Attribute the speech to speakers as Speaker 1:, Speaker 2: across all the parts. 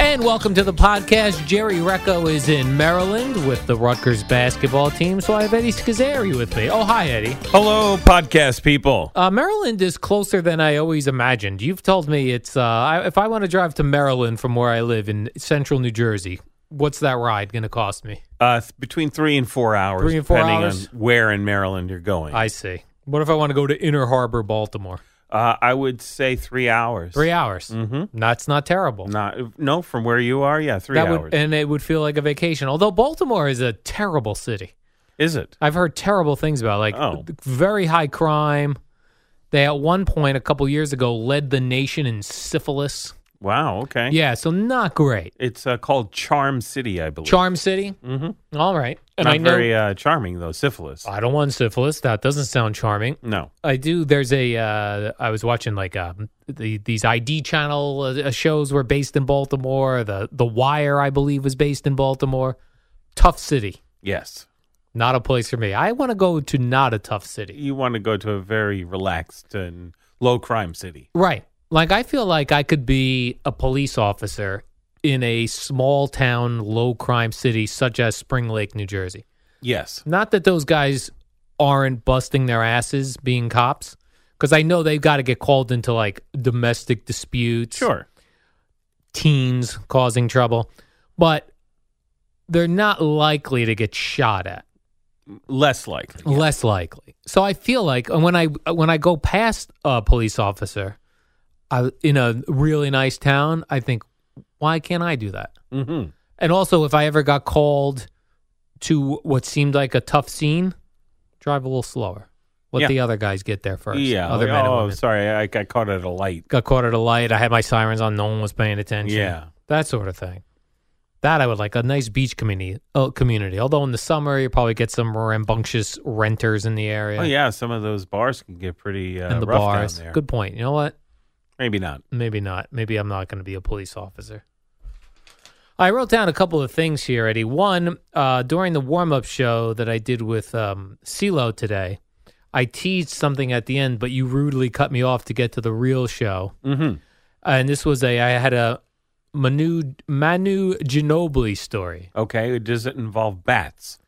Speaker 1: And welcome to the podcast. Jerry Recco is in Maryland with the Rutgers basketball team, so I have Eddie Scozzare with me. Oh, hi, Eddie.
Speaker 2: Hello, podcast people.
Speaker 1: Uh, Maryland is closer than I always imagined. You've told me it's uh, I, if I want to drive to Maryland from where I live in central New Jersey, what's that ride going to cost me?
Speaker 2: Uh, between three and four hours,
Speaker 1: Three and four
Speaker 2: depending
Speaker 1: hours?
Speaker 2: on where in Maryland you're going.
Speaker 1: I see. What if I want to go to Inner Harbor, Baltimore?
Speaker 2: Uh, I would say three hours.
Speaker 1: Three hours.
Speaker 2: Mm-hmm.
Speaker 1: That's not terrible.
Speaker 2: Not no, from where you are, yeah, three
Speaker 1: that
Speaker 2: hours.
Speaker 1: would, and it would feel like a vacation. Although Baltimore is a terrible city.
Speaker 2: Is it?
Speaker 1: I've heard terrible things about, it, like
Speaker 2: Oh.
Speaker 1: very high crime. They at one point a couple years ago led the nation in syphilis.
Speaker 2: Wow. Okay.
Speaker 1: Yeah, so not great.
Speaker 2: It's uh, called Charm City, I believe.
Speaker 1: Charm City.
Speaker 2: Mm-hmm.
Speaker 1: All right, and
Speaker 2: Not
Speaker 1: I know
Speaker 2: very uh, charming though. Syphilis.
Speaker 1: I don't want syphilis. That doesn't sound charming.
Speaker 2: no.
Speaker 1: I do. There's a. Uh, I was watching like um, the these ID channel uh, shows were based in Baltimore. The The Wire, I believe, was based in Baltimore. Tough city.
Speaker 2: Yes.
Speaker 1: Not a place for me. I want to go to not a tough city.
Speaker 2: You want to go to a very relaxed and low crime city.
Speaker 1: Right. Like I feel like I could be a police officer in a small town, low crime city such as Spring Lake, New Jersey.
Speaker 2: Yes.
Speaker 1: Not that those guys aren't busting their asses being cops, because I know they've got to get called into like domestic disputes,
Speaker 2: Sure.
Speaker 1: teens causing trouble, but they're not likely to get shot at.
Speaker 2: Less likely.
Speaker 1: less likely. So I feel like when I when I go past a police officer I, in a really nice town, I think, why can't I do that?
Speaker 2: Mm-hmm.
Speaker 1: And also, if I ever got called to what seemed like a tough scene, drive a little slower. Let
Speaker 2: Yeah.
Speaker 1: the other guys get there first.
Speaker 2: Yeah.
Speaker 1: other
Speaker 2: like,
Speaker 1: men and
Speaker 2: oh,
Speaker 1: women.
Speaker 2: sorry, I got caught at a light.
Speaker 1: Got caught at a light. I had my sirens on. No one was paying attention.
Speaker 2: Yeah.
Speaker 1: that sort of thing. That I would like a nice beach community. Uh, community. Although in the summer you probably get some rambunctious renters in the area.
Speaker 2: Oh yeah, some of those bars can get pretty uh,
Speaker 1: and the
Speaker 2: rough
Speaker 1: bars.
Speaker 2: down there.
Speaker 1: Good point. You know what?
Speaker 2: Maybe not.
Speaker 1: Maybe not. Maybe I'm not going to be a police officer. I wrote down a couple of things here, Eddie. One, uh, during the warm up show that I did with um, CeeLo today, I teased something at the end, but you rudely cut me off to get to the real show.
Speaker 2: Mm-hmm.
Speaker 1: And this was a, I had a Manu, Manu Ginobili story.
Speaker 2: Okay. Does it involve bats?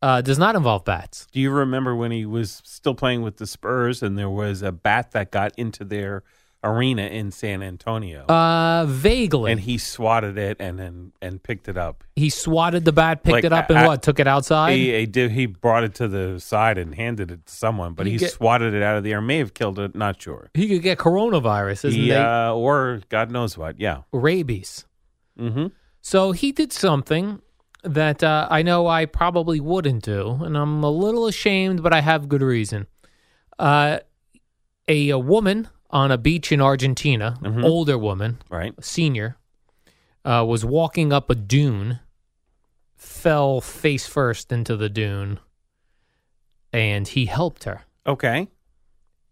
Speaker 1: Uh, does not involve bats.
Speaker 2: Do you remember when he was still playing with the Spurs and there was a bat that got into their arena in San Antonio?
Speaker 1: Uh, vaguely.
Speaker 2: and he swatted it and then and picked it up.
Speaker 1: he swatted the bat, picked
Speaker 2: Like,
Speaker 1: it up, and
Speaker 2: I-
Speaker 1: what? Took it outside?
Speaker 2: He, he did. He brought it to the side and handed it to someone, but
Speaker 1: You
Speaker 2: he
Speaker 1: get-
Speaker 2: swatted it out of the air. May have killed it. Not sure.
Speaker 1: he could get coronavirus, isn't
Speaker 2: He, uh, or God knows what. Yeah.
Speaker 1: Rabies.
Speaker 2: Mm-hmm.
Speaker 1: So he did something that uh, I know I probably wouldn't do, and I'm a little ashamed, but I have good reason. Uh, a, a woman on a beach in Argentina,
Speaker 2: Mhm.
Speaker 1: older woman,
Speaker 2: Right.
Speaker 1: senior, uh, was walking up a dune, fell face first into the dune, and he helped her.
Speaker 2: Okay.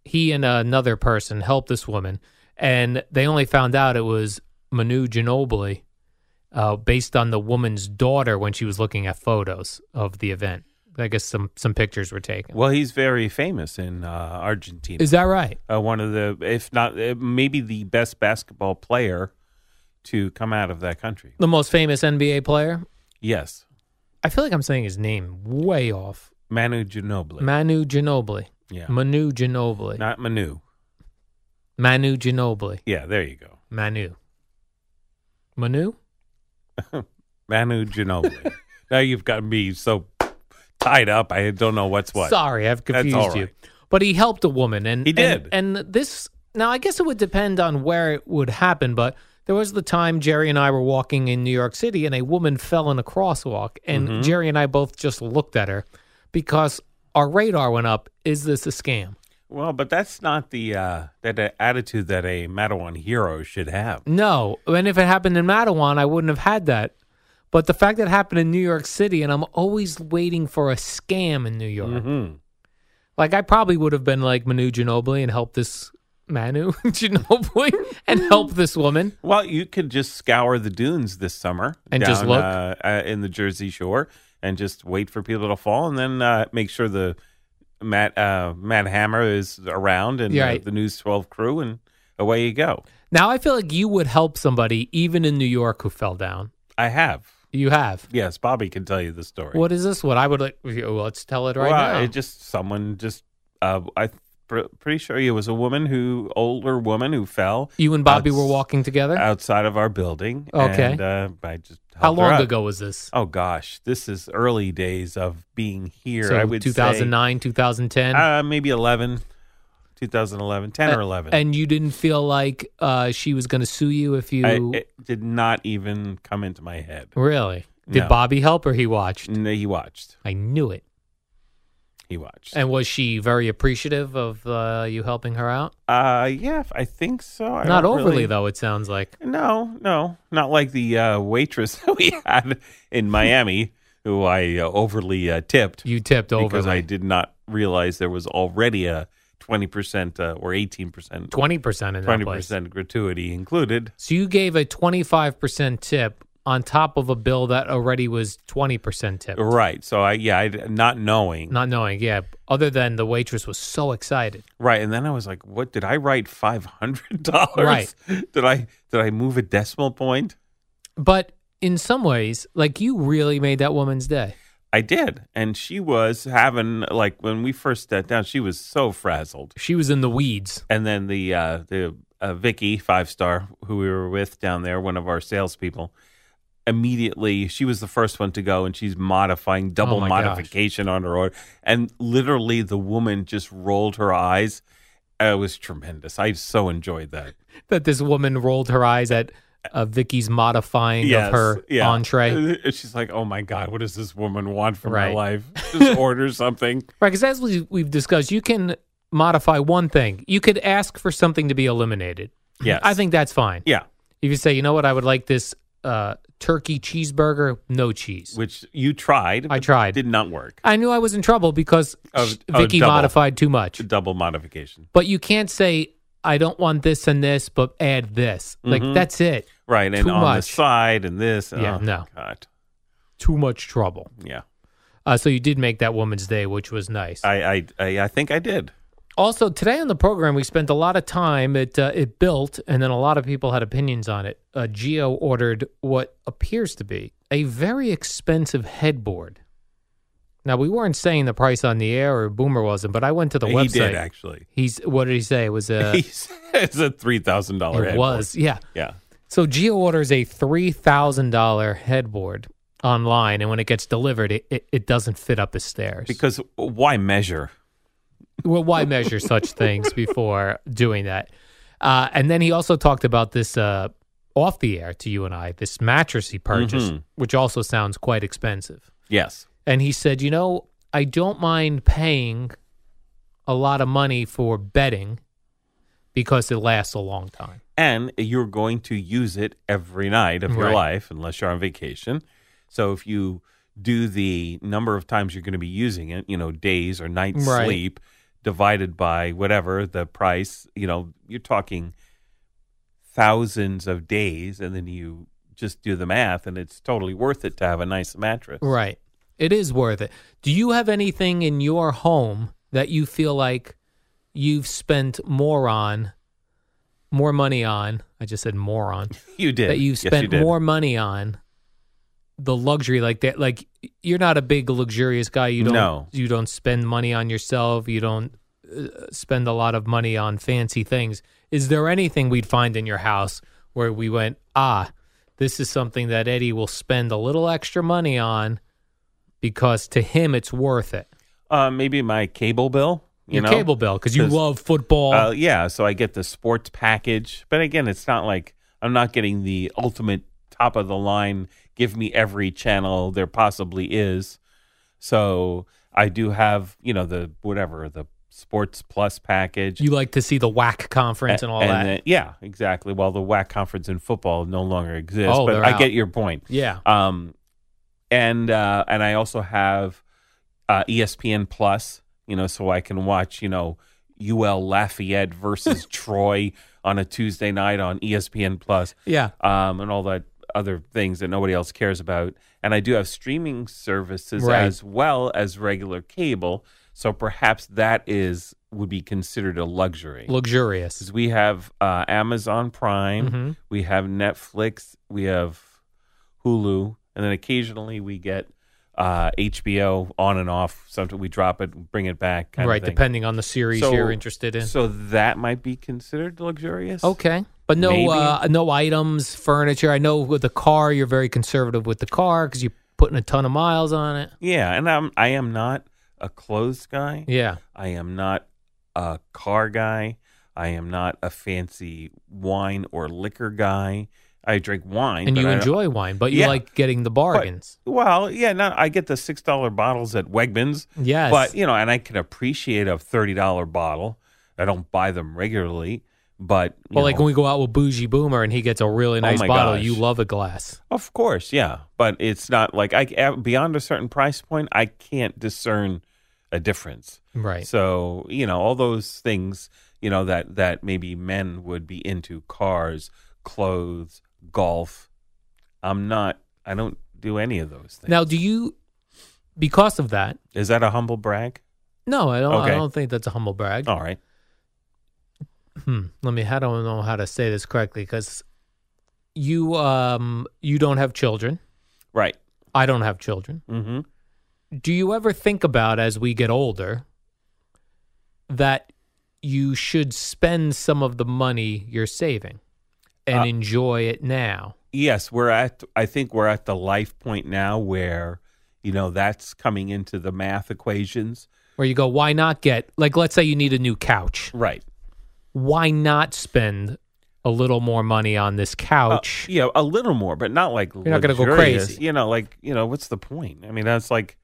Speaker 1: He and another person helped this woman, and they only found out it was Manu Ginobili, uh, based on the woman's daughter when she was looking at photos of the event. I guess some some pictures were taken.
Speaker 2: Well, he's very famous in uh, Argentina.
Speaker 1: Is that right?
Speaker 2: uh, one of the, if not, uh, maybe the best basketball player to come out of that country.
Speaker 1: The most famous NBA player?
Speaker 2: Yes.
Speaker 1: I feel like I'm saying his name way off.
Speaker 2: Manu Ginobili.
Speaker 1: Manu Ginobili.
Speaker 2: yeah.
Speaker 1: Manu Ginobili.
Speaker 2: Not Manu.
Speaker 1: Manu Ginobili.
Speaker 2: Yeah, there you go.
Speaker 1: Manu. Manu?
Speaker 2: Manu Ginobili. now you've got me so tied up. I don't know what's what.
Speaker 1: Sorry, I've confused you. But he helped a woman, and
Speaker 2: He did.
Speaker 1: And, and this now, I guess it would depend on where it would happen. But there was the time Jerry and I were walking in New York City, and a woman fell in a crosswalk, and
Speaker 2: Mm-hmm.
Speaker 1: Jerry and I both just looked at her because our radar went up. Is this a scam?
Speaker 2: Well, but that's not the uh, that uh, attitude that a Matawan hero should have.
Speaker 1: No, and if it happened in Matawan, I wouldn't have had that. But the fact that it happened in New York City, and I'm always waiting for a scam in New York.
Speaker 2: hmm
Speaker 1: Like I probably would have been like Manu Ginobili and helped this Manu Ginobili and help this woman.
Speaker 2: Well, you could just scour the dunes this summer
Speaker 1: And just look?
Speaker 2: uh, uh, in the Jersey Shore and just wait for people to fall, and then uh, make sure the Matt uh, Matt Hammer is around and uh,
Speaker 1: right.
Speaker 2: the News Twelve crew, and away you go.
Speaker 1: Now I feel like you would help somebody even in New York who fell down.
Speaker 2: I have.
Speaker 1: You have.
Speaker 2: Yes, Bobby can tell you the story.
Speaker 1: What is this? What I would like? well, Let's tell it right
Speaker 2: well,
Speaker 1: now.
Speaker 2: It just someone just uh, I pr- pretty sure it was a woman who older woman who fell
Speaker 1: you and Bobby
Speaker 2: outs-
Speaker 1: were walking together.
Speaker 2: outside of our building.
Speaker 1: Okay.
Speaker 2: and, uh, I just
Speaker 1: How long ago was this?
Speaker 2: Oh gosh, this is early days of being here.
Speaker 1: so
Speaker 2: I would
Speaker 1: 2009, 2010.
Speaker 2: uh, maybe 11, 2011, 10 or 11.
Speaker 1: And you didn't feel like uh, she was going to sue you if you
Speaker 2: I, it did not even come into my head.
Speaker 1: really did.
Speaker 2: No.
Speaker 1: Bobby help or he watched?
Speaker 2: No, he watched.
Speaker 1: I knew it.
Speaker 2: He watched.
Speaker 1: And was she very appreciative of uh, you helping her out?
Speaker 2: uh, yeah, I think so. I
Speaker 1: Not
Speaker 2: don't
Speaker 1: overly
Speaker 2: really-
Speaker 1: though. It sounds like.
Speaker 2: No, no, not like the uh, waitress that we had in Miami, who I uh, overly uh, tipped
Speaker 1: You tipped over
Speaker 2: because I did not realize there was already a twenty percent uh, or eighteen percent,
Speaker 1: twenty percent in that
Speaker 2: twenty
Speaker 1: place.
Speaker 2: percent gratuity included.
Speaker 1: So you gave a twenty five percent tip on top of a bill that already was twenty percent tip.
Speaker 2: Right. So I yeah, I, not knowing.
Speaker 1: Not knowing, yeah. Other than the waitress was so excited.
Speaker 2: Right, and then I was like, "What did I write? Five hundred dollars?
Speaker 1: Right.
Speaker 2: Did I did I move a decimal point?
Speaker 1: But in some ways, like you really made that woman's day.
Speaker 2: I did, and she was having like when we first sat down, she was so frazzled.
Speaker 1: She was in the weeds.
Speaker 2: And then the uh, the uh, Vicky five star who we were with down there, one of our salespeople, immediately she was the first one to go, and she's modifying double
Speaker 1: Oh my gosh.
Speaker 2: modification on her order, and literally the woman just rolled her eyes. It was tremendous. I so enjoyed that.
Speaker 1: That this woman rolled her eyes at uh, Vicky's modifying of her
Speaker 2: yeah.
Speaker 1: entree.
Speaker 2: She's like, "Oh my god, what does this woman want from
Speaker 1: Right.
Speaker 2: my life? Just order something."
Speaker 1: Right, because as we, we've discussed, you can modify one thing. You could ask for something to be eliminated.
Speaker 2: Yes,
Speaker 1: I think that's fine.
Speaker 2: Yeah,
Speaker 1: If you say, you know what, I would like this uh, turkey cheeseburger, no cheese.
Speaker 2: which you tried.
Speaker 1: I tried.
Speaker 2: Did not work.
Speaker 1: I knew I was in trouble because
Speaker 2: Of- of
Speaker 1: Vicky modified too much.
Speaker 2: Double modification.
Speaker 1: But you can't say, I don't want this and this, but add this. Like,
Speaker 2: Mhm.
Speaker 1: that's it.
Speaker 2: Right, and
Speaker 1: Too
Speaker 2: on the side and this.
Speaker 1: Yeah,
Speaker 2: oh,
Speaker 1: no.
Speaker 2: God.
Speaker 1: Too much trouble.
Speaker 2: Yeah,
Speaker 1: Uh, so you did make that woman's day, which was nice.
Speaker 2: I, I, I, I think I did.
Speaker 1: Also, today on the program, we spent a lot of time. It uh, it built, and then a lot of people had opinions on it. Uh, Gio ordered what appears to be a very expensive headboard. Now, we weren't saying the price on the air, or Boomer wasn't, but I went to the
Speaker 2: he
Speaker 1: website.
Speaker 2: did actually.
Speaker 1: He's what did he say? It was a
Speaker 2: it's a three thousand dollar.
Speaker 1: it was yeah.
Speaker 2: Yeah.
Speaker 1: So Gio orders a three thousand dollar headboard online, and when it gets delivered, it, it, it doesn't fit up the stairs.
Speaker 2: Because why measure?
Speaker 1: well, why measure such things before doing that? Uh, and then he also talked about this uh, off the air to you and I, this mattress he purchased,
Speaker 2: Mhm.
Speaker 1: which also sounds quite expensive.
Speaker 2: Yes.
Speaker 1: And he said, you know, I don't mind paying a lot of money for bedding because it lasts a long time.
Speaker 2: and you're going to use it every night of your
Speaker 1: Right.
Speaker 2: life unless you're on vacation. So if you do the number of times you're going to be using it, you know, days or nights
Speaker 1: Right.
Speaker 2: sleep divided by whatever the price, you know, you're talking thousands of days and then you just do the math and it's totally worth it to have a nice mattress.
Speaker 1: Right. It is worth it. Do you have anything in your home that you feel like you've spent more on, more money on? I just said moron.
Speaker 2: You did.
Speaker 1: that you've
Speaker 2: Yes,
Speaker 1: spent
Speaker 2: you did.
Speaker 1: more money on the luxury like that. Like you're not a big luxurious guy. You don't.
Speaker 2: No.
Speaker 1: You don't spend money on yourself. You don't uh, spend a lot of money on fancy things. Is there anything we'd find in your house where we went, ah, this is something that Eddie will spend a little extra money on because to him it's worth it.
Speaker 2: Uh, maybe my cable bill. You
Speaker 1: Your
Speaker 2: know?
Speaker 1: cable bill because you love football.
Speaker 2: Uh, yeah, so I get the sports package, but again, it's not like I'm not getting the ultimate top of the line. Give me every channel there possibly is. So I do have, you know, the whatever the sports plus package.
Speaker 1: you like to see the WAC conference and all that.
Speaker 2: then- yeah, exactly. Well, the WAC conference in football no longer exists,
Speaker 1: Oh,
Speaker 2: but I
Speaker 1: out.
Speaker 2: get your point.
Speaker 1: yeah.
Speaker 2: Um, and uh, and I also have uh, ESPN Plus, you know, so I can watch, you know, UL Lafayette versus Troy on a Tuesday night on ESPN Plus,
Speaker 1: Yeah.
Speaker 2: um, and all that other things that nobody else cares about. And I do have streaming services
Speaker 1: Right.
Speaker 2: as well as regular cable, so perhaps that is would be considered a luxury.
Speaker 1: Luxurious.
Speaker 2: We have uh, Amazon Prime,
Speaker 1: Mhm.
Speaker 2: we have Netflix, we have Hulu, and then occasionally we get uh, HBO on and off. Sometimes we drop it, bring it back. kind of
Speaker 1: Right, depending on the series
Speaker 2: So-
Speaker 1: you're interested in.
Speaker 2: So that might be considered luxurious.
Speaker 1: Okay. But no, uh, no items, furniture. I know with the car, you're very conservative with the car because you're putting a ton of miles on it.
Speaker 2: Yeah, and I'm I am not a clothes guy.
Speaker 1: Yeah.
Speaker 2: I am not a car guy. I am not a fancy wine or liquor guy. I drink wine,
Speaker 1: And
Speaker 2: but
Speaker 1: you enjoy wine, but you
Speaker 2: Yeah.
Speaker 1: like getting the bargains.
Speaker 2: Well, yeah, no, I get the six dollar bottles at Wegmans.
Speaker 1: yes.
Speaker 2: But you know, and I can appreciate a thirty dollar bottle. I don't buy them regularly, but
Speaker 1: well, like when we go out with Bougie Boomer and he gets a really oh nice
Speaker 2: my
Speaker 1: bottle,
Speaker 2: gosh.
Speaker 1: you love a glass.
Speaker 2: of course, yeah. But it's not like I beyond a certain price point, I can't discern a difference.
Speaker 1: Right.
Speaker 2: So you know, all those things, you know, that that maybe men would be into cars, clothes, golf. I'm not. I don't do any of those things.
Speaker 1: Now, do you, because of that,
Speaker 2: Is that a humble brag?
Speaker 1: no, I don't, I don't think that's a humble brag.
Speaker 2: All right.
Speaker 1: hmm, let me. I don't know how to say this correctly because you um you don't have children.
Speaker 2: Right.
Speaker 1: I don't have children.
Speaker 2: Mm-hmm.
Speaker 1: Do you ever think about as we get older that you should spend some of the money you're saving and
Speaker 2: Uh,
Speaker 1: enjoy it now?
Speaker 2: yes, we're at. I think we're at the life point now where, you know, that's coming into the math equations.
Speaker 1: Where you go, why not get like let's say you need a new couch.
Speaker 2: Right.
Speaker 1: Why not spend a little more money on this couch?
Speaker 2: Yeah, a little more, but not like
Speaker 1: You're not gonna go crazy.
Speaker 2: You know, like you know, what's the point? I mean, that's like,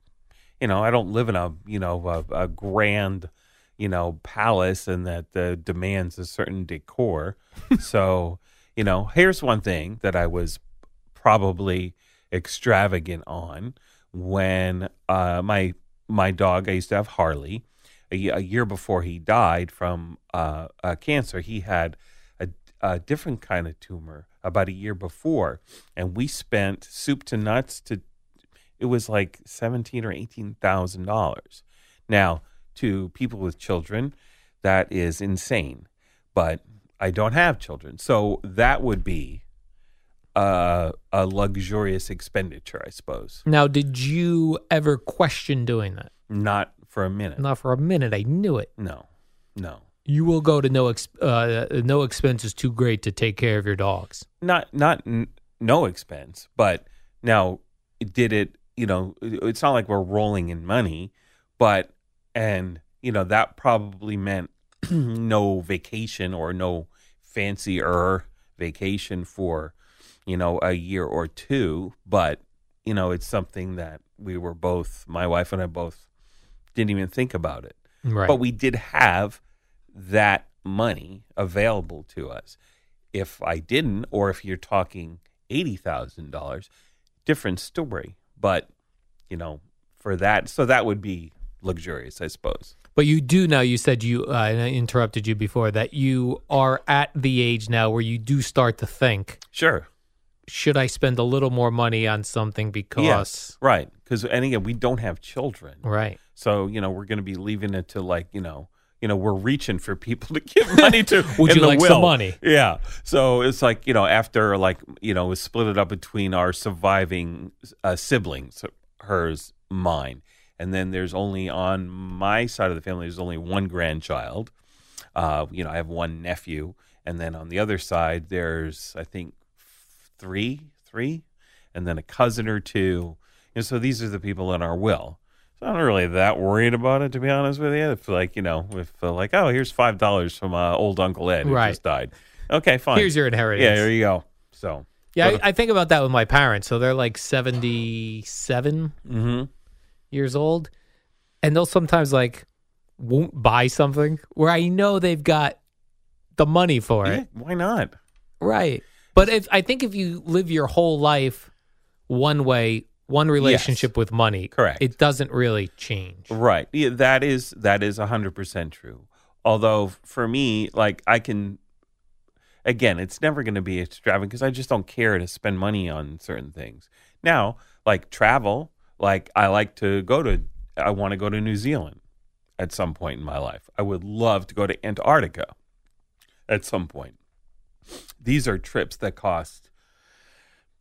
Speaker 2: you know, I don't live in a you know a, a grand, you know, palace and that uh, demands a certain decor. so, you know, here's one thing that I was probably extravagant on when uh, my my dog I used to have Harley a, a year before he died from uh, uh, cancer. He had a, a different kind of tumor about a year before, and we spent soup to nuts to it was like seventeen or eighteen thousand dollars. Now, to people with children, that is insane. But I don't have children, so that would be uh, a luxurious expenditure, I suppose.
Speaker 1: Now, did you ever question doing that?
Speaker 2: Not for a minute.
Speaker 1: Not for a minute. I knew it.
Speaker 2: No, no,
Speaker 1: You will go to no ex- uh, no expense is too great to take care of your dogs.
Speaker 2: not not n- no expense. But now, did it? You know, it's not like we're rolling in money, but and you know that probably meant no vacation or no fancier vacation for you know a year or two. But you know, it's something that we were both, my wife and I both, didn't even think about it.
Speaker 1: Right.
Speaker 2: But we did have that money available to us. If I didn't, or if you're talking eighty thousand dollars, different story. But you know, for that, so that would be luxurious, I suppose.
Speaker 1: But you do now. You said you. Uh, and I interrupted you before that you are at the age now where you do start to think:
Speaker 2: Sure.
Speaker 1: Should I spend a little more money on something because?
Speaker 2: Yes. Right. Because and again, we don't have children.
Speaker 1: Right.
Speaker 2: So, you know, we're going to be leaving it to like, you know, you know, we're reaching for people to give money to.
Speaker 1: Would
Speaker 2: in
Speaker 1: you
Speaker 2: the
Speaker 1: like some money?
Speaker 2: Yeah. So it's like you know, after like you know, we split it up between our surviving uh, siblings, hers, mine, and then there's only on my side of the family, there's only one grandchild. Uh, you know, I have one nephew, and then on the other side, there's I think three, three, and then a cousin or two. And so these are the people in our will. So I'm not really that worried about it, to be honest with you. If like you know, if uh, like oh, here's five dollars from uh, old Uncle Ed who
Speaker 1: Right.
Speaker 2: just died. Okay, fine.
Speaker 1: Here's your inheritance.
Speaker 2: yeah, there you go. So
Speaker 1: Yeah, I, I think about that with my parents. So they're like 77
Speaker 2: mhm.
Speaker 1: Years old, and they'll sometimes like won't buy something where I know they've got the money for
Speaker 2: yeah,
Speaker 1: it.
Speaker 2: why not?
Speaker 1: Right. But if I think if you live your whole life one way, one relationship with money,
Speaker 2: Correct.
Speaker 1: it doesn't really change.
Speaker 2: Right. Yeah, that is that is hundred percent true. Although for me, like I can, again, it's never going to be extravagant because I just don't care to spend money on certain things. Now, like travel, like I like to go to, I want to go to New Zealand at some point in my life. I would love to go to Antarctica at some point. These are trips that cost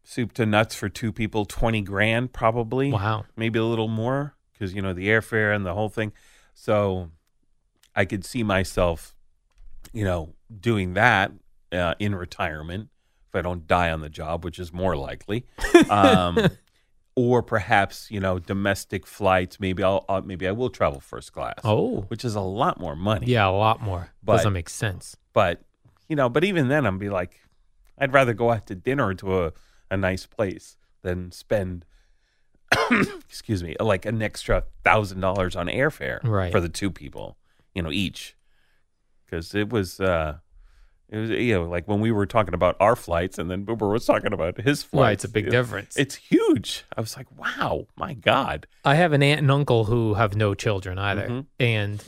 Speaker 2: soup to nuts for two people, twenty grand probably
Speaker 1: Wow.
Speaker 2: maybe a little more because you know the airfare and the whole thing. So I could see myself, you know, doing that uh, in retirement if I don't die on the job, which is more likely. Um, or perhaps you know domestic flights. Maybe I'll uh, maybe I will travel first class.
Speaker 1: Oh.
Speaker 2: which is a lot more money.
Speaker 1: Yeah, a lot more.
Speaker 2: But-
Speaker 1: Doesn't make sense.
Speaker 2: but you know, but even then, I'm be like, I'd rather go out to dinner to a, a nice place than spend, excuse me, like an extra thousand dollars on airfare
Speaker 1: Right.
Speaker 2: for the two people, you know, each, because it was, uh, it was, you know, like when we were talking about our flights, and then Boober was talking about his flights.
Speaker 1: Right, it's a big
Speaker 2: it-
Speaker 1: difference.
Speaker 2: It's huge. I was like, wow, my god.
Speaker 1: I have an aunt and uncle who have no children either,
Speaker 2: Mhm.
Speaker 1: and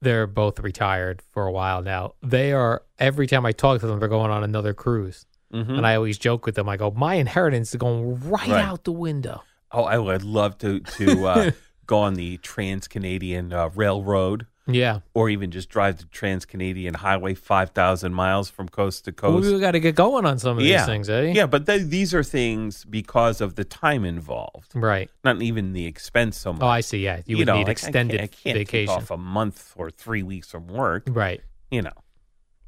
Speaker 1: they're both retired for a while now. They are every time I talk to them, they're going on another cruise,
Speaker 2: Mhm.
Speaker 1: and I always joke with them. I go, "My inheritance is going right,
Speaker 2: Right.
Speaker 1: out the window."
Speaker 2: Oh, I would love to to uh, go on the Trans Canadian uh, Railroad.
Speaker 1: Yeah,
Speaker 2: or even just drive the Trans Canadian Highway 5,000 miles from coast to coast.
Speaker 1: We've got to get going on some of
Speaker 2: yeah.
Speaker 1: these things, eh?
Speaker 2: Yeah, but th- these are things because of the time involved,
Speaker 1: right.
Speaker 2: not even the expense so much.
Speaker 1: Oh, I see. Yeah, you, would
Speaker 2: know,
Speaker 1: need
Speaker 2: like, I
Speaker 1: extended
Speaker 2: can't, I can't take
Speaker 1: vacation,
Speaker 2: off a month or three weeks from work,
Speaker 1: right?
Speaker 2: you know.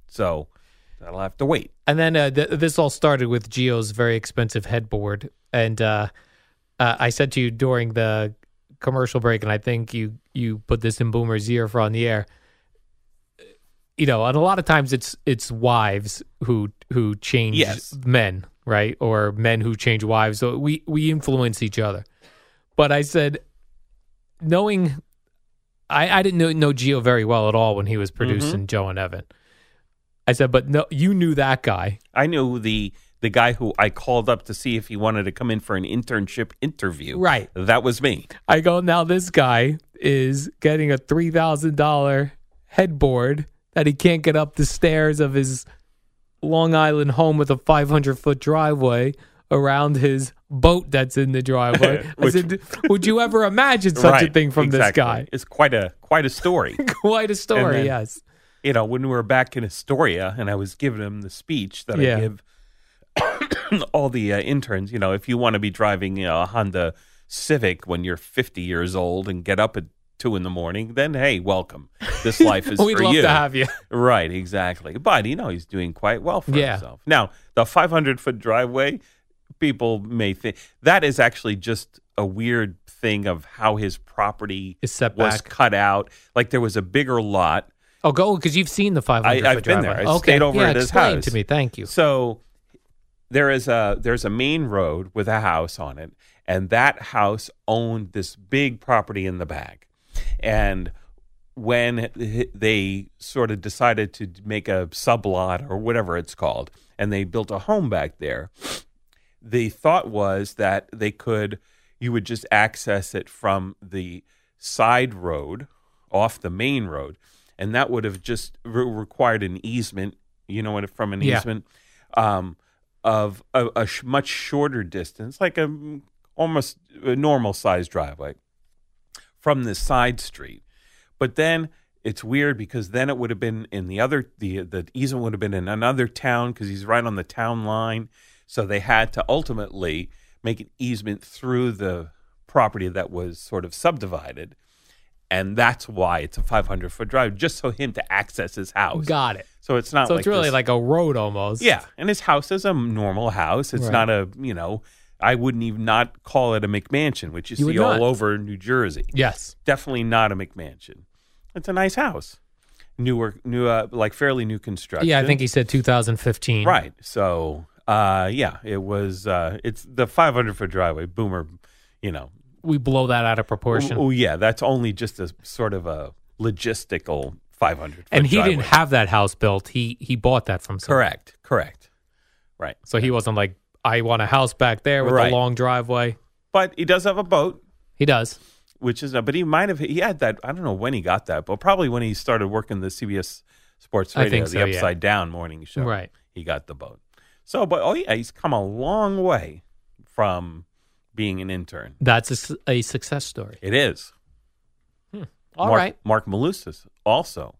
Speaker 2: So that'll have to wait.
Speaker 1: And then uh, th- this all started with Gio's very expensive headboard, and uh, uh, I said to you during the commercial break, and I think you you put this in Boomer's ear for on the air. You know, and a lot of times it's it's wives who who change
Speaker 2: Yes.
Speaker 1: men, right, or men who change wives. So we we influence each other. But I said, knowing, I I didn't know, know Gio very well at all when he was mm-hmm. producing Joe and Evan. I said, but no, you knew that guy.
Speaker 2: I knew the the guy who I called up to see if he wanted to come in for an internship interview.
Speaker 1: Right.
Speaker 2: That was me.
Speaker 1: I go, now this guy is getting a $3,000 headboard that he can't get up the stairs of his Long Island home with a 500 foot driveway around his boat that's in the driveway.
Speaker 2: Which-
Speaker 1: said, would you ever imagine such a thing from
Speaker 2: exactly.
Speaker 1: this guy?
Speaker 2: It's quite a quite a story.
Speaker 1: Quite a story,
Speaker 2: then-
Speaker 1: yes.
Speaker 2: you know, when we were back in Astoria and I was giving him the speech that
Speaker 1: Yeah.
Speaker 2: I give all the uh, interns, you know, if you want to be driving you know, a Honda Civic when you're 50 years old and get up at two in the morning, then hey, welcome. This life is
Speaker 1: We'd
Speaker 2: for
Speaker 1: love
Speaker 2: you.
Speaker 1: to have you.
Speaker 2: Right, exactly. But you know, he's doing quite well for
Speaker 1: Yeah.
Speaker 2: himself. Now, the 500 foot driveway, people may think that is actually just a weird thing of how his property
Speaker 1: Is set
Speaker 2: was
Speaker 1: back.
Speaker 2: cut out. Like there was a bigger lot
Speaker 1: Oh, go because you've seen the 500
Speaker 2: I- I've
Speaker 1: foot
Speaker 2: been there. I
Speaker 1: okay.
Speaker 2: stayed over
Speaker 1: yeah,
Speaker 2: at his
Speaker 1: explain
Speaker 2: house.
Speaker 1: to me. Thank you.
Speaker 2: So there is a there's a main road with a house on it, and that house owned this big property in the back. And when they sort of decided to make a sublot or whatever it's called, and they built a home back there, the thought was that they could you would just access it from the side road off the main road and that would have just re- required an easement you know what from an
Speaker 1: Yeah.
Speaker 2: easement um, of a, a sh- much shorter distance like a almost a normal sized driveway from the side street but then it's weird because then it would have been in the other the the easement would have been in another town because he's right on the town line. So they had to ultimately make an easement through the property that was sort of subdivided, and that's why it's a 500 foot drive, just so him to access his house.
Speaker 1: Got it.
Speaker 2: So it's not.
Speaker 1: So
Speaker 2: like
Speaker 1: it's really
Speaker 2: this-
Speaker 1: like a road almost.
Speaker 2: yeah, and his house is a normal house. It's
Speaker 1: Right.
Speaker 2: not a you know. I wouldn't even not call it a McMansion, which you,
Speaker 1: You
Speaker 2: see all over New Jersey.
Speaker 1: Yes.
Speaker 2: Definitely not a McMansion. It's a nice house, newer, new, uh, like fairly new construction.
Speaker 1: Yeah, I think he said 2015.
Speaker 2: right. So, uh, yeah, it was. Uh, it's the 500 foot driveway. Boomer, you know.
Speaker 1: We blow that out of proportion.
Speaker 2: Oh, oh yeah, that's only just a sort of a logistical 500.
Speaker 1: And he
Speaker 2: driveway.
Speaker 1: didn't have that house built. He he bought that from someone.
Speaker 2: correct, correct, right.
Speaker 1: So he wasn't like, I want a house back there with
Speaker 2: Right.
Speaker 1: a long driveway.
Speaker 2: But he does have a boat.
Speaker 1: He does.
Speaker 2: which is but he might have he had that I don't know when he got that, but probably when he started working the CBS Sports
Speaker 1: I
Speaker 2: Radio,
Speaker 1: think
Speaker 2: the
Speaker 1: so, yeah.
Speaker 2: Upside Down morning show.
Speaker 1: Right.
Speaker 2: He got the boat. So, but oh yeah, he's come a long way from being an intern.
Speaker 1: That's a success story.
Speaker 2: It is.
Speaker 1: All
Speaker 2: Mark,
Speaker 1: right.
Speaker 2: Mark Malusis, also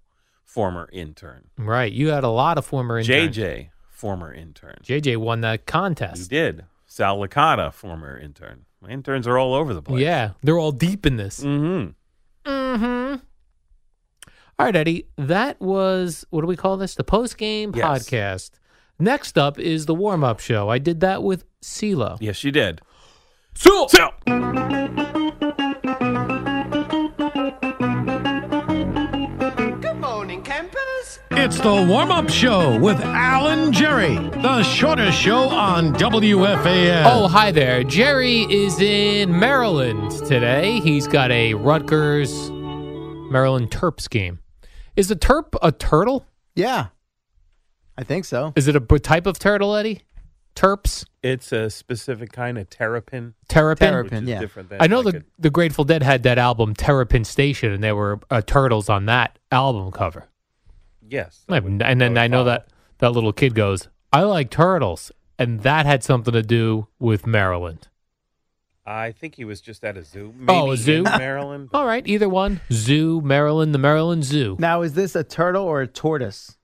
Speaker 2: former intern.
Speaker 1: Right. You had a lot of former interns.
Speaker 2: JJ, former intern.
Speaker 1: JJ won that contest.
Speaker 2: He did. Sal Licata, former intern. My Interns are all over the place.
Speaker 1: Yeah. They're all deep in this.
Speaker 2: Mm-hmm.
Speaker 1: Mm-hmm. All right, Eddie. That was what do we call this? The post game
Speaker 2: Yes.
Speaker 1: podcast. Next up is the warm up show. I did that with CeeLo.
Speaker 2: Yes, you did.
Speaker 1: So,
Speaker 2: So,
Speaker 3: It's the warm up show with Alan Jerry, the shortest show on WFAN.
Speaker 1: oh, hi there. Jerry is in Maryland today. He's got a Rutgers Maryland Terps game. Is a terp a turtle?
Speaker 4: Yeah, I think so.
Speaker 1: Is it a b- type of turtle, Eddie? Terps?
Speaker 2: it's a specific kind of terrapin.
Speaker 1: Terrapin?
Speaker 4: Terrapin.
Speaker 2: which is
Speaker 4: yeah.
Speaker 2: different than
Speaker 1: I know
Speaker 2: like
Speaker 1: the,
Speaker 2: a-
Speaker 1: the Grateful Dead had that album Terrapin Station, and there were uh, turtles on that album cover.
Speaker 2: yes,
Speaker 1: I have- and then I know that that little kid goes, "I like turtles," and that had something to do with Maryland.
Speaker 2: I think he was just at a zoo.
Speaker 1: Oh, a zoo?
Speaker 2: Maryland.
Speaker 1: All right, either one. Zoo, Maryland, the Maryland Zoo.
Speaker 4: Now, is this a turtle or a tortoise?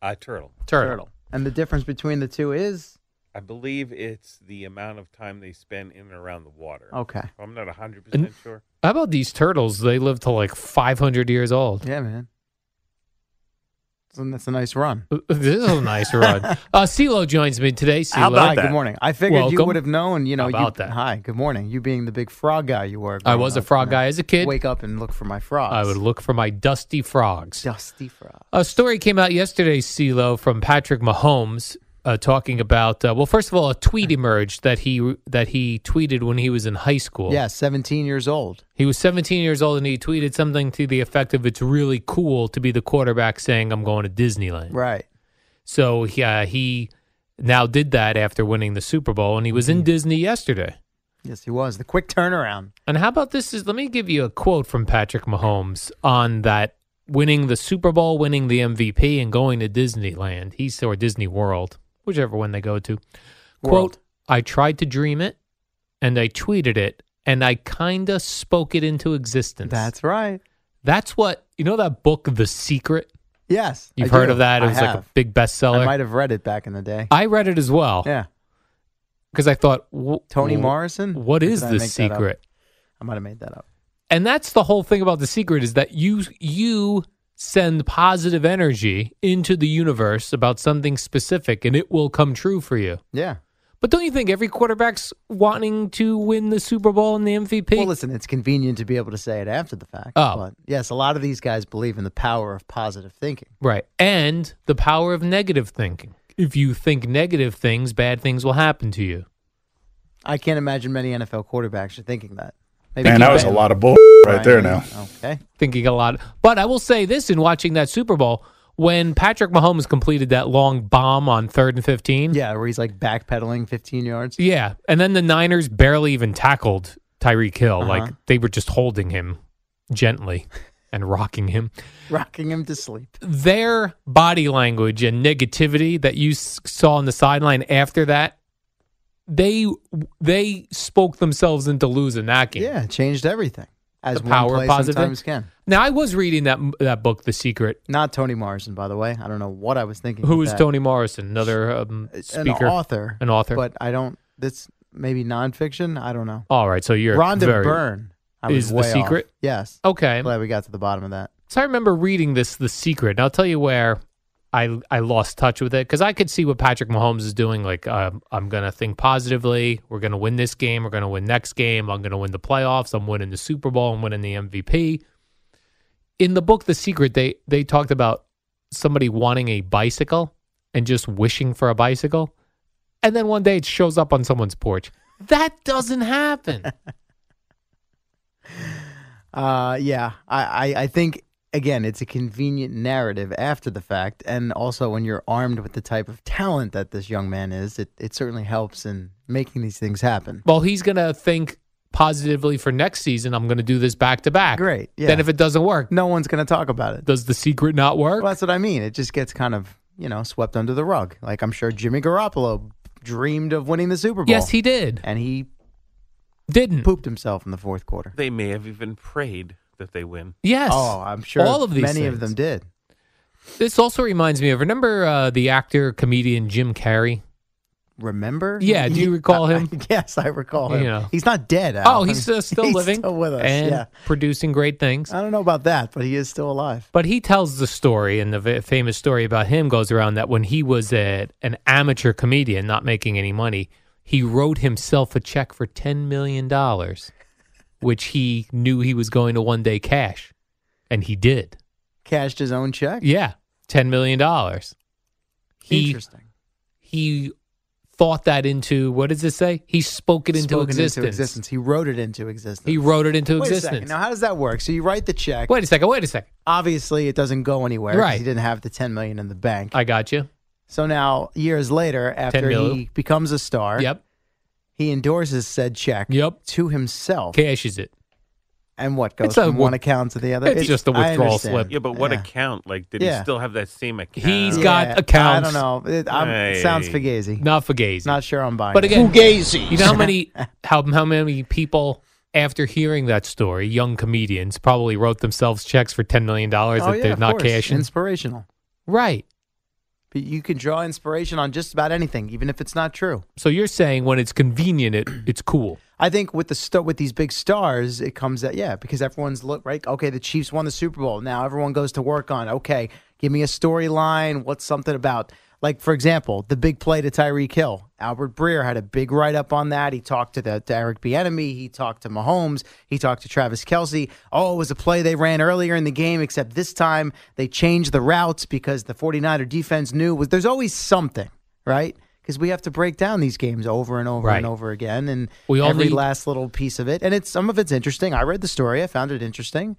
Speaker 2: A turtle.
Speaker 1: Turtle.
Speaker 4: And the difference between the two is
Speaker 2: I believe it's the amount of time they spend in and around the water.
Speaker 4: okay.
Speaker 2: I'm not 100%
Speaker 1: And-
Speaker 2: sure.
Speaker 1: How about these turtles? They live to like 500 years old.
Speaker 4: Yeah, man. That's a nice run.
Speaker 1: This is a nice run. Uh, CeeLo joins me today.
Speaker 2: How about
Speaker 4: Hi,
Speaker 2: that?
Speaker 4: good morning. I figured you would have known. You know,
Speaker 1: How
Speaker 4: you,
Speaker 1: about that?
Speaker 4: Hi, good morning. You being the big frog guy you were.
Speaker 1: I was a frog guy as a kid.
Speaker 4: Wake up and look for my frogs.
Speaker 1: I would look for my dusty frogs.
Speaker 4: Dusty frog.
Speaker 1: A story came out yesterday, CeeLo, from Patrick Mahomes, uh, talking about. Uh, well, first of all, a tweet emerged that he that he tweeted when he was in high school.
Speaker 4: Yeah, 17 years old.
Speaker 1: he was 17 years old, and he tweeted something to the effect of, "It's really cool to be the quarterback saying I'm going to Disneyland."
Speaker 4: Right.
Speaker 1: So he uh, he now did that after winning the Super Bowl, and he was in Disney yesterday.
Speaker 4: Yes, he was. The quick turnaround.
Speaker 1: And how about this? Is let me give you a quote from Patrick Mahomes on that winning the Super Bowl, winning the MVP, and going to Disneyland. He's or Disney World, whichever one they go to. Quote:
Speaker 4: World.
Speaker 1: I tried to dream it, and I tweeted it, and I kinda spoke it into existence.
Speaker 4: That's right.
Speaker 1: that's what you know. That book, The Secret.
Speaker 4: Yes.
Speaker 1: You've
Speaker 4: I
Speaker 1: heard
Speaker 4: do.
Speaker 1: of that? It
Speaker 4: I
Speaker 1: was like a big bestseller.
Speaker 4: I might have read it back in the day.
Speaker 1: I read it as well
Speaker 4: yeah.
Speaker 1: because I thought
Speaker 4: Toni Morrison?
Speaker 1: What is
Speaker 4: Or
Speaker 1: is
Speaker 4: did I
Speaker 1: the
Speaker 4: make that up?
Speaker 1: secret?
Speaker 4: I might have made that up.
Speaker 1: and that's the whole thing about the secret is that you you send positive energy into the universe about something specific and it will come true for you
Speaker 4: Yeah.
Speaker 1: but don't you think every quarterback's wanting to win the super bowl and the mvp
Speaker 4: Well, listen, it's convenient to be able to say it after the fact.
Speaker 1: Oh.
Speaker 4: But yes, a lot of these guys believe in the power of positive thinking.
Speaker 1: right and the power of negative thinking if you think negative things bad things will happen to you
Speaker 4: I can't imagine many NFL quarterbacks are thinking that.
Speaker 5: Man, that was a lot of bull right there now.
Speaker 4: Okay.
Speaker 1: thinking a lot but i will say this in watching that super bowl when patrick mahomes completed that long bomb on third and 15
Speaker 4: Yeah, where he's like backpedaling 15 yards.
Speaker 1: Yeah, and then the Niners barely even tackled Tyreek Hill.
Speaker 4: Uh-huh.
Speaker 1: Like they were just holding him gently and rocking him.
Speaker 4: Rocking him to sleep.
Speaker 1: Their body language and negativity that you saw on the sideline after that, they they spoke themselves into losing that game.
Speaker 4: Yeah, changed everything. As
Speaker 1: The power
Speaker 4: one
Speaker 1: positive
Speaker 4: sometimes can.
Speaker 1: Now I was reading that that book, The Secret.
Speaker 6: Not Toni Morrison, by the way. I don't know what I was thinking.
Speaker 1: Who
Speaker 6: with that.
Speaker 1: Toni Morrison? Another um,
Speaker 6: An
Speaker 1: speaker,
Speaker 6: author.
Speaker 1: An author.
Speaker 6: But I don't. That's maybe nonfiction. I don't know.
Speaker 1: All right, so you're
Speaker 6: Rhonda
Speaker 1: very,
Speaker 6: Byrne. I
Speaker 1: is The
Speaker 6: way off.
Speaker 1: Secret?
Speaker 6: Yes.
Speaker 1: Okay,
Speaker 6: Glad we got to the bottom of that.
Speaker 1: So I remember reading this, The Secret. And I'll tell you where I I lost touch with it because I could see what Patrick Mahomes is doing. Like um, I'm to think positively. We're to win this game. We're to win next game. I'm to win the playoffs. I'm winning the Super Bowl. I'm winning the MVP. In the book, The Secret, they they talked about somebody wanting a bicycle and just wishing for a bicycle, and then one day it shows up on someone's porch. That doesn't happen.
Speaker 6: Uh, yeah, I, I, I think again, it's a convenient narrative after the fact, and also when you're armed with the type of talent that this young man is, it, it certainly helps in making these things happen.
Speaker 1: well, he's going to think positively for next season. I'm going to do this back to back.
Speaker 6: Great, yeah.
Speaker 1: Then if it doesn't work,
Speaker 6: No one's going to talk about it.
Speaker 1: does the secret not work?
Speaker 6: Well, that's what I mean. It just gets kind of you know swept under the rug. Like I'm sure Jimmy Garoppolo dreamed of winning the Super Bowl.
Speaker 1: yes, he did.
Speaker 6: and he
Speaker 1: Didn't.
Speaker 6: pooped himself in the fourth quarter.
Speaker 2: They may have even prayed that they win.
Speaker 1: Yes.
Speaker 6: Oh, I'm sure
Speaker 1: All of these
Speaker 6: many of them did.
Speaker 1: This also reminds me of remember uh, the actor comedian Jim Carrey.
Speaker 6: Remember?
Speaker 1: Yeah, do you recall him?
Speaker 6: yes, I recall him.
Speaker 1: You know.
Speaker 6: He's not dead. Al.
Speaker 1: Oh, he's uh, still
Speaker 6: He's
Speaker 1: living
Speaker 6: still with us.
Speaker 1: and
Speaker 6: yeah.
Speaker 1: producing great things.
Speaker 6: I don't know about that, but he is still alive.
Speaker 1: But he tells the story, and the v- famous story about him goes around that when he was a, an amateur comedian, not making any money, he wrote himself a check for $10 million, which he knew he was going to one day cash. And he did.
Speaker 6: Cashed his own check.
Speaker 1: Yeah, $10 million. He,
Speaker 6: Interesting.
Speaker 1: he thought that into, what does it say? He spoke it into
Speaker 6: Spoken
Speaker 1: existence.
Speaker 6: existence. He wrote it into existence.
Speaker 1: He wrote it into
Speaker 6: Wait a
Speaker 1: existence.
Speaker 6: Now, how does that work? So you write the check.
Speaker 1: Wait a second. Wait a second.
Speaker 6: Obviously, it doesn't go anywhere.
Speaker 1: Right.
Speaker 6: He didn't have the 10 million in the bank.
Speaker 1: I got you.
Speaker 6: so now, years later, after he becomes a star,
Speaker 1: Yep.
Speaker 6: He endorses said check
Speaker 1: Yep.
Speaker 6: to himself.
Speaker 1: Cashes it.
Speaker 6: And what goes
Speaker 1: It's a
Speaker 6: from
Speaker 1: wi-
Speaker 6: one account to the other?
Speaker 1: it's just a
Speaker 6: I
Speaker 1: withdrawal
Speaker 6: understand.
Speaker 1: slip.
Speaker 2: Yeah, but what
Speaker 6: Yeah.
Speaker 2: account? Like, did
Speaker 6: Yeah.
Speaker 2: he still have that same account?
Speaker 1: He's got
Speaker 6: Yeah,
Speaker 1: accounts.
Speaker 6: I don't know. It I'm, it sounds
Speaker 2: Hey.
Speaker 6: fugazi.
Speaker 1: Not Fugazi.
Speaker 6: Not sure I'm buying.
Speaker 1: But
Speaker 6: it.
Speaker 1: again, you know how many how how many people after hearing that story, young comedians probably wrote themselves checks for ten million dollars
Speaker 6: oh,
Speaker 1: that
Speaker 6: yeah,
Speaker 1: they're
Speaker 6: of
Speaker 1: not
Speaker 6: course.
Speaker 1: cashing.
Speaker 6: Inspirational.
Speaker 1: right.
Speaker 6: But you can draw inspiration on just about anything, even if it's not true.
Speaker 1: So you're saying when it's convenient, it it's cool.
Speaker 6: I think with the st- with these big stars, it comes that yeah, because everyone's look right. Okay, the Chiefs won the Super Bowl. Now everyone goes to work on. Okay, give me a storyline. What's something about like for example, the big play to Tyreek Hill. Albert Breer had a big write up on that. He talked to the to Eric Bieniemy. He talked to Mahomes. He talked to Travis Kelce. Oh, it was a play they ran earlier in the game, except this time they changed the routes because the 49er defense knew was. There's always something, right? Because we have to break down these games over and over
Speaker 1: Right.
Speaker 6: and over again, and
Speaker 1: We all
Speaker 6: every
Speaker 1: need-
Speaker 6: last little piece of it. And it's some of it's interesting. I read the story. I found it interesting.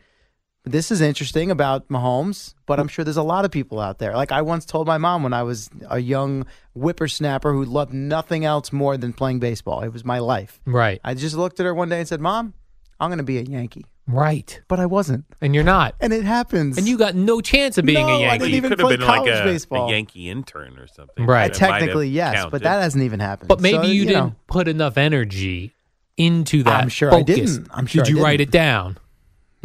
Speaker 6: This is interesting about Mahomes, but I'm sure there's a lot of people out there. Like I once told my mom when I was a young whippersnapper who loved nothing else more than playing baseball. It was my life.
Speaker 1: Right.
Speaker 6: I just looked at her one day and said, "Mom, I'm going to be a Yankee."
Speaker 1: Right.
Speaker 6: But I wasn't,
Speaker 1: And you're not.
Speaker 6: and it happens.
Speaker 1: And you got no chance of being
Speaker 6: No,
Speaker 1: a
Speaker 6: I
Speaker 1: Yankee.
Speaker 6: didn't
Speaker 2: you
Speaker 6: even
Speaker 2: could have
Speaker 6: play
Speaker 2: been like
Speaker 6: college
Speaker 2: a,
Speaker 6: baseball.
Speaker 2: a Yankee intern or something.
Speaker 1: Right.
Speaker 2: That
Speaker 6: technically yes, but that hasn't even happened.
Speaker 1: But maybe
Speaker 6: So,
Speaker 1: you, didn't
Speaker 6: know,
Speaker 1: put enough energy into that.
Speaker 6: I'm sure I didn't. I'm sure
Speaker 1: Did
Speaker 6: I
Speaker 1: you write
Speaker 6: didn't.
Speaker 1: it down?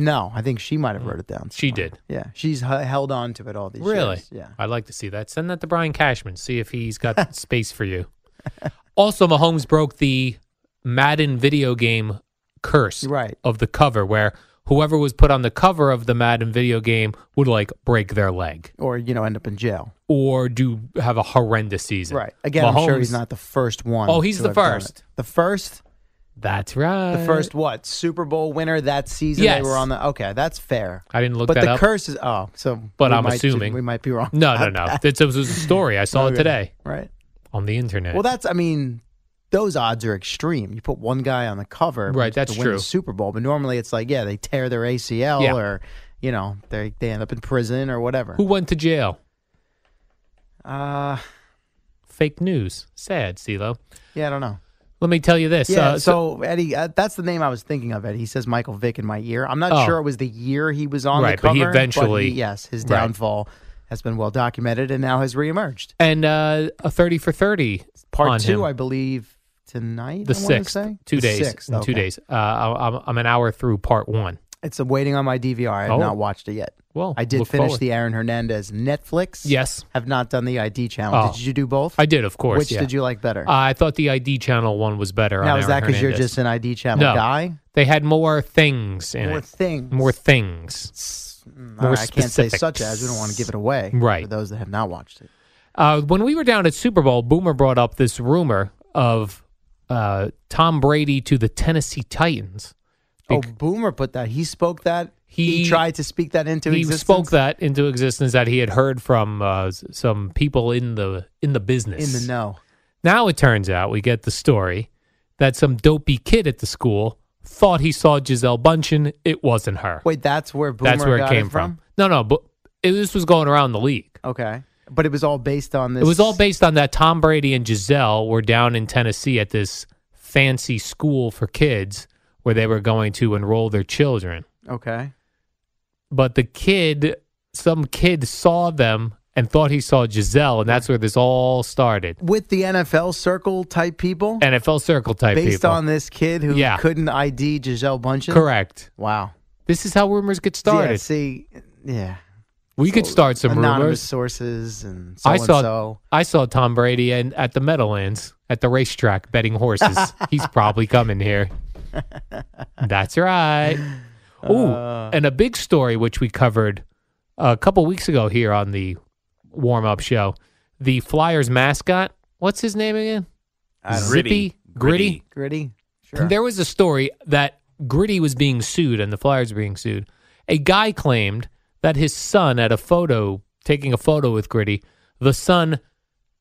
Speaker 6: No, I think she might have mm. wrote it down.
Speaker 1: She
Speaker 6: somewhere.
Speaker 1: did.
Speaker 6: Yeah, she's h- held on to it all these years.
Speaker 1: Really?
Speaker 6: years. Yeah.
Speaker 1: I'd like to see that. Send that to Brian Cashman. See if he's got space for you. Also, Mahomes broke the Madden video game curse
Speaker 6: Right.
Speaker 1: of the cover, where whoever was put on the cover of the Madden video game would like break their leg
Speaker 6: Or you know, end up in jail.
Speaker 1: or do have a horrendous season.
Speaker 6: Right. Again, I'm sure he's not the first one.
Speaker 1: Oh, he's the first.
Speaker 6: The first.
Speaker 1: That's right.
Speaker 6: The first what? Super Bowl winner that season.
Speaker 1: Yes.
Speaker 6: They were on the. Okay, that's fair.
Speaker 1: I didn't look
Speaker 6: but
Speaker 1: that
Speaker 6: the
Speaker 1: up.
Speaker 6: curse is. Oh, so.
Speaker 1: But I'm
Speaker 6: might-
Speaker 1: assuming.
Speaker 6: we might be wrong.
Speaker 1: no, no, no. This was a story. I saw it today
Speaker 6: Right.
Speaker 1: on the internet.
Speaker 6: Well, that's. I mean, those odds are extreme. You put one guy on the cover,
Speaker 1: Right, that's
Speaker 6: to win
Speaker 1: true.
Speaker 6: The Super Bowl, but normally it's like, yeah, they tear their ACL
Speaker 1: Yeah.
Speaker 6: or, you know, they they end up in prison or whatever.
Speaker 1: Who went to jail?
Speaker 6: Uh,
Speaker 1: Fake news. Sad, CeeLo.
Speaker 6: yeah, I don't know.
Speaker 1: Let me tell you this.
Speaker 6: Yeah,
Speaker 1: uh,
Speaker 6: so, Eddie, uh, that's the name I was thinking of. Eddie, he says Michael Vick in my ear. I'm not
Speaker 1: Oh.
Speaker 6: sure it was the year he was on
Speaker 1: Right,
Speaker 6: the
Speaker 1: but
Speaker 6: cover.
Speaker 1: he eventually-
Speaker 6: he- yes, his
Speaker 1: Right.
Speaker 6: downfall has been well documented and now has reemerged.
Speaker 1: and uh, a 30 for 30
Speaker 6: Part two,
Speaker 1: him.
Speaker 6: I believe, tonight.
Speaker 1: the
Speaker 6: I
Speaker 1: sixth,
Speaker 6: say?
Speaker 1: two
Speaker 6: The
Speaker 1: days,
Speaker 6: Sixth,
Speaker 1: in two days. Uh, I'm, I'm an hour through part one.
Speaker 6: It's a waiting on my DVR. I have
Speaker 1: Oh.
Speaker 6: not watched it yet.
Speaker 1: Well,
Speaker 6: I did
Speaker 1: look
Speaker 6: finish
Speaker 1: forward.
Speaker 6: the Aaron Hernandez Netflix.
Speaker 1: Yes.
Speaker 6: Have not done the ID channel.
Speaker 1: Oh.
Speaker 6: Did you do both?
Speaker 1: I did, of course.
Speaker 6: Which
Speaker 1: yeah.
Speaker 6: did you like better?
Speaker 1: Uh, I thought the ID channel one was better.
Speaker 6: now
Speaker 1: on
Speaker 6: is that because you're
Speaker 1: Hernandez.
Speaker 6: just an ID channel
Speaker 1: No.
Speaker 6: guy?
Speaker 1: They had more things in
Speaker 6: More
Speaker 1: it.
Speaker 6: things.
Speaker 1: More things.
Speaker 6: Mm,
Speaker 1: more
Speaker 6: right, I can't say
Speaker 1: specifics.
Speaker 6: such as. We don't want to give it away.
Speaker 1: Right.
Speaker 6: For those that have not watched it.
Speaker 1: Uh, when we were down at Super Bowl, Boomer brought up this rumor of uh, Tom Brady to the Tennessee Titans.
Speaker 6: Oh, Boomer put that. He spoke that. He,
Speaker 1: He-
Speaker 6: tried to speak that into
Speaker 1: he
Speaker 6: existence.
Speaker 1: spoke that into existence that he had heard from uh, some people in the in the business.
Speaker 6: in the know.
Speaker 1: Now it turns out we get the story that some dopey kid at the school thought he saw Gisele Bundchen. It wasn't her.
Speaker 6: Wait, that's where Boomer
Speaker 1: That's where it came from. No, no, but it, this was going around the league.
Speaker 6: Okay, but it was all based on this.
Speaker 1: It was all based on that Tom Brady and Gisele were down in Tennessee at this fancy school for kids where they were going to enroll their children.
Speaker 6: Okay.
Speaker 1: But the kid, some kid saw them and thought he saw Gisele, and that's where this all started.
Speaker 6: With the NFL circle type people,
Speaker 1: NFL circle type
Speaker 6: based
Speaker 1: people.
Speaker 6: on this kid who
Speaker 1: Yeah.
Speaker 6: couldn't ID Gisele Bundchen.
Speaker 1: Correct.
Speaker 6: Wow.
Speaker 1: This is how rumors get started.
Speaker 6: Yeah, see, yeah.
Speaker 1: we could start some
Speaker 6: Anonymous
Speaker 1: rumors.
Speaker 6: sources and so
Speaker 1: I
Speaker 6: and
Speaker 1: saw
Speaker 6: so.
Speaker 1: I saw Tom Brady and at the Meadowlands at the racetrack betting horses. He's probably coming here. That's right. Ooh,
Speaker 6: Uh.
Speaker 1: and a big story which we covered a couple weeks ago here on the warm up show. The Flyers mascot, what's his name again?
Speaker 6: I.
Speaker 1: Zippy Gritty.
Speaker 6: Gritty. Sure.
Speaker 1: There was a story that Gritty was being sued and the Flyers were being sued. A guy claimed that his son at a photo, taking a photo with Gritty, the son,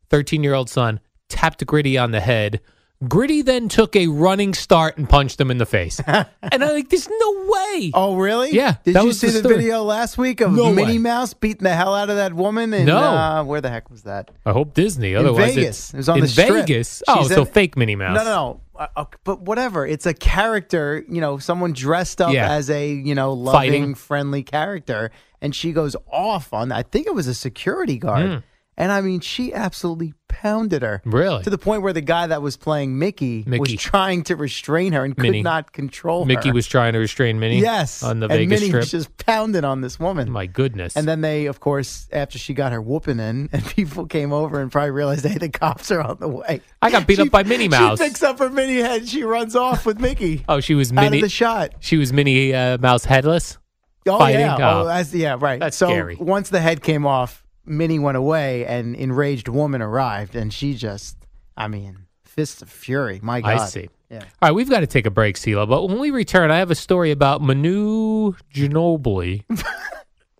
Speaker 1: 13 year old son, tapped Gritty on the head. Gritty then took a running start and punched him in the face. and I'm like, there's no way.
Speaker 6: Oh, really?
Speaker 1: Yeah,
Speaker 6: Did you see
Speaker 1: the story.
Speaker 6: video last week of
Speaker 1: No
Speaker 6: Minnie
Speaker 1: way.
Speaker 6: Mouse beating the hell out of that woman? In,
Speaker 1: No.
Speaker 6: Uh, where the heck was that?
Speaker 1: I hope Disney. Otherwise,
Speaker 6: Vegas.
Speaker 1: it's
Speaker 6: It was on
Speaker 1: in
Speaker 6: the strip.
Speaker 1: Vegas. Oh,
Speaker 6: She's
Speaker 1: so
Speaker 6: in-
Speaker 1: fake Minnie Mouse.
Speaker 6: No, no, no. Uh, but whatever. It's a character, you know, someone dressed up
Speaker 1: Yeah.
Speaker 6: as a, you know, loving,
Speaker 1: Fighting.
Speaker 6: friendly character. And she goes off on, I think it was a security guard.
Speaker 1: Hmm.
Speaker 6: And I mean, she absolutely pounded her.
Speaker 1: Really?
Speaker 6: To the point where the guy that was playing Mickey,
Speaker 1: Mickey.
Speaker 6: was trying to restrain her and
Speaker 1: Minnie.
Speaker 6: could not control her.
Speaker 1: Mickey was trying to restrain Minnie.
Speaker 6: Yes.
Speaker 1: on the
Speaker 6: and
Speaker 1: Vegas
Speaker 6: Minnie
Speaker 1: Strip.
Speaker 6: was just pounding on this woman.
Speaker 1: My goodness.
Speaker 6: And then they, of course, after she got her whooping in, and people came over and probably realized, hey, the cops are on the way.
Speaker 1: I got beat
Speaker 6: She-
Speaker 1: up by Minnie Mouse.
Speaker 6: She picks up her Minnie head. She runs off with Mickey
Speaker 1: oh, she was
Speaker 6: out of the shot.
Speaker 1: She was Minnie uh, Mouse headless.
Speaker 6: Oh
Speaker 1: Fighting?
Speaker 6: yeah,
Speaker 1: Oh.
Speaker 6: oh, that's, yeah, right.
Speaker 1: That's
Speaker 6: so
Speaker 1: scary.
Speaker 6: once the head came off, Minnie went away, and enraged woman arrived, and she just, I mean, fist of fury. My God.
Speaker 1: I see.
Speaker 6: Yeah.
Speaker 1: All right, we've got to take a break, CeeLo. But when we return, I have a story about Manu Ginobili.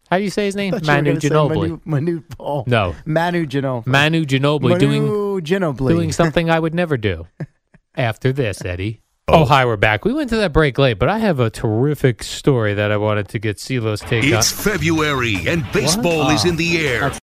Speaker 1: How do you say his name?
Speaker 6: Thought you were
Speaker 1: Manu Ginobili.
Speaker 6: Manu, Manu Paul.
Speaker 1: No,
Speaker 6: Manu Ginobili.
Speaker 1: Manu Ginobili doing
Speaker 6: Manu Ginobili.
Speaker 1: doing something I would never do. After this, Eddie. Oh, hi, we're back. We went to that break late, but I have a terrific story that I wanted to get CeeLo's take
Speaker 7: It's
Speaker 1: on.
Speaker 7: February and baseball is in the air.